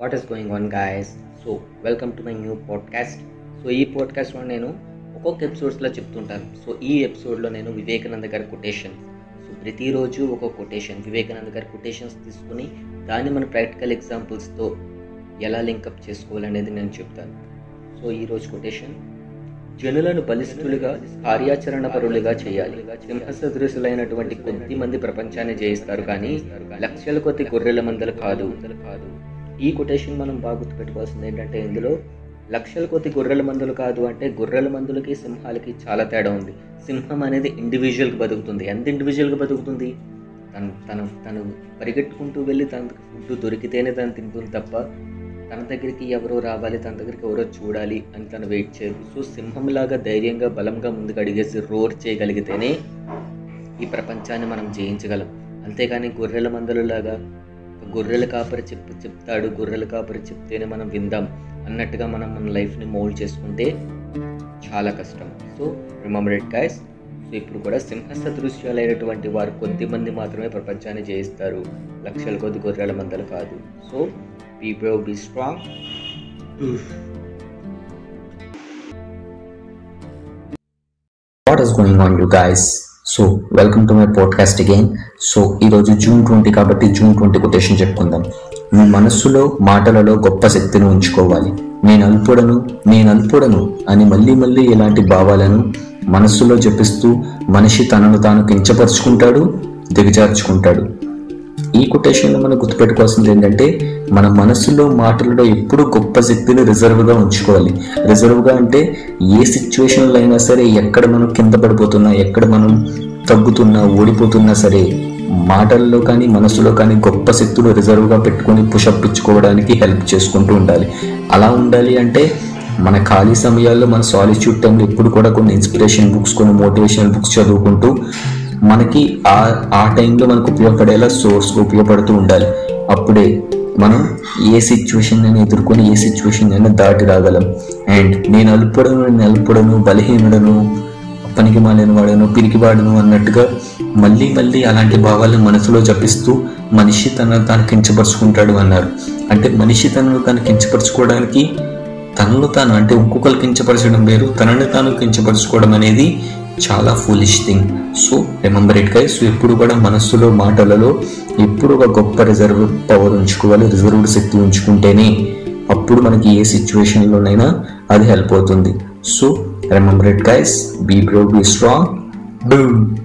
What is going on guys so welcome to my new podcast so ఈ పాడ్కాస్ట్లో నేను ఒక్కొక్క ఎపిసోడ్స్లో చెప్తుంటాను. సో ఈ ఎపిసోడ్లో నేను వివేకానంద గారి కొటేషన్ సో ప్రతిరోజు ఒక కొటేషన్ వివేకానంద గారి కొటేషన్స్ తీసుకుని దాన్ని మన ప్రాక్టికల్ ఎగ్జాంపుల్స్తో ఎలా లింకప్ చేసుకోవాలనేది నేను చెప్తాను. సో ఈరోజు కొటేషన్ జనులను బలిష్ఠులుగా కార్యాచరణ పరులుగా చేయాలి. సింహసదృశులైనటువంటి కొద్ది మంది ప్రపంచాన్ని జయిస్తారు కానీ లక్షల కొద్ది గొర్రెల మందలు కాదు కాదు. ఈ కొటేషన్ మనం బాగా గుర్తుపెట్టుకోవాల్సింది ఏంటంటే ఇందులో లక్షల కొద్ది గొర్రెల మందులు కాదు అంటే గొర్రెల మందులకి సింహాలకి చాలా తేడా ఉంది. సింహం అనేది ఇండివిజువల్గా బతుకుతుంది. ఎంత ఇండివిజువల్గా బతుకుతుంది? తను తను తను పరిగెట్టుకుంటూ వెళ్ళి తనకు ఫుడ్ దొరికితేనే తను తింటుంది తప్ప తన దగ్గరికి ఎవరో రావాలి తన దగ్గరికి ఎవరో చూడాలి అని తను వెయిట్ చేయదు. సో సింహంలాగా ధైర్యంగా బలంగా ముందుకు అడిగేసి రోర్ చేయగలిగితేనే ఈ ప్రపంచాన్ని మనం జయించగలం. అంతేగాని గొర్రెల మందలులాగా గొర్రెల కాపరి చెప్పు చెప్తాడు. గొర్రెల కాపరి చెప్తేనే మనం విందాం అన్నట్టుగా మనం మన లైఫ్ని మోల్డ్ చేసుకుంటే చాలా కష్టం. So remember it guys so ఇప్పుడు కూడా సింహ సదృశ్యాలైనటువంటి వారు కొద్ది మంది మాత్రమే ప్రపంచాన్ని జయిస్తారు. లక్షల కొద్ది గొర్రెల మందలు కాదు. So be bro be strong what is going on you guys so welcome to my podcast again so ఈరోజు జూన్ ట్వంటీ కాబట్టి జూన్ ట్వంటీ కొటేషన్ చెప్పుకుందాం మీ మనస్సులో మాటలలో గొప్ప శక్తిని ఉంచుకోవాలి. నేను అల్పుడను నేను అల్పుడను అని మళ్ళీ మళ్ళీ ఇలాంటి భావాలను మనస్సులో జపిస్తూ మనిషి తనను తాను కించపరుచుకుంటాడు దిగజార్చుకుంటాడు. ఈ కొటేషన్లో మనం గుర్తుపెట్టుకోవాల్సింది ఏంటంటే మన మనసులో మాటలలో ఎప్పుడు గొప్ప శక్తిని రిజర్వ్గా ఉంచుకోవాలి. రిజర్వ్గా అంటే ఏ సిచ్యువేషన్లో అయినా సరే ఎక్కడ మనం కింద పడిపోతున్నా ఎక్కడ మనం తగ్గుతున్నా ఓడిపోతున్నా సరే మాటల్లో కానీ మనసులో కానీ గొప్ప శక్తులు రిజర్వ్గా పెట్టుకొని పుషప్ ఇచ్చుకోవడానికి హెల్ప్ చేసుకుంటూ ఉండాలి. అలా ఉండాలి అంటే మన ఖాళీ సమయాల్లో మన సాలిట్యూడ్ టైంలో ఎప్పుడు కూడా కొన్ని ఇన్స్పిరేషన్ బుక్స్ కొన్ని మోటివేషనల్ బుక్స్ చదువుకుంటూ మనకి ఆ ఆ టైంలో మనకు ఉపయోగపడేలా సోర్స్ ఉపయోగపడుతూ ఉండాలి. అప్పుడే మనం ఏ సిచ్యువేషన్ అయినా ఎదుర్కొని ఏ సిచ్యువేషన్ అయినా దాటి రాగలం. అండ్ నేను అల్పడను నేను బలహీనుడను పనికి మాలిన వాడను పిరికివాడను అన్నట్టుగా మళ్ళీ మళ్ళీ అలాంటి భావాలను మనసులో జపిస్తూ మనిషి తనను తాను కించపరుచుకుంటాడు అన్నారు. అంటే మనిషి తనను తాను కించపరుచుకోవడానికి తనను తాను అంటే ఇంకొకరు కించపరచడం వేరు తనని తాను కించపరుచుకోవడం అనేది చాలా foolish thing so remember it guys so ఎప్పుడు కూడా మనస్సులో మాటలలో ఎప్పుడు ఒక గొప్ప రిజర్వ్ పవర్ ఉంచుకోవాలి. రిజర్వ్డ్ శక్తి ఉంచుకుంటేనే అప్పుడు మనకి ఏ సిచ్యువేషన్లోనైనా అది హెల్ప్ అవుతుంది. So remember it guys be pro be strong boom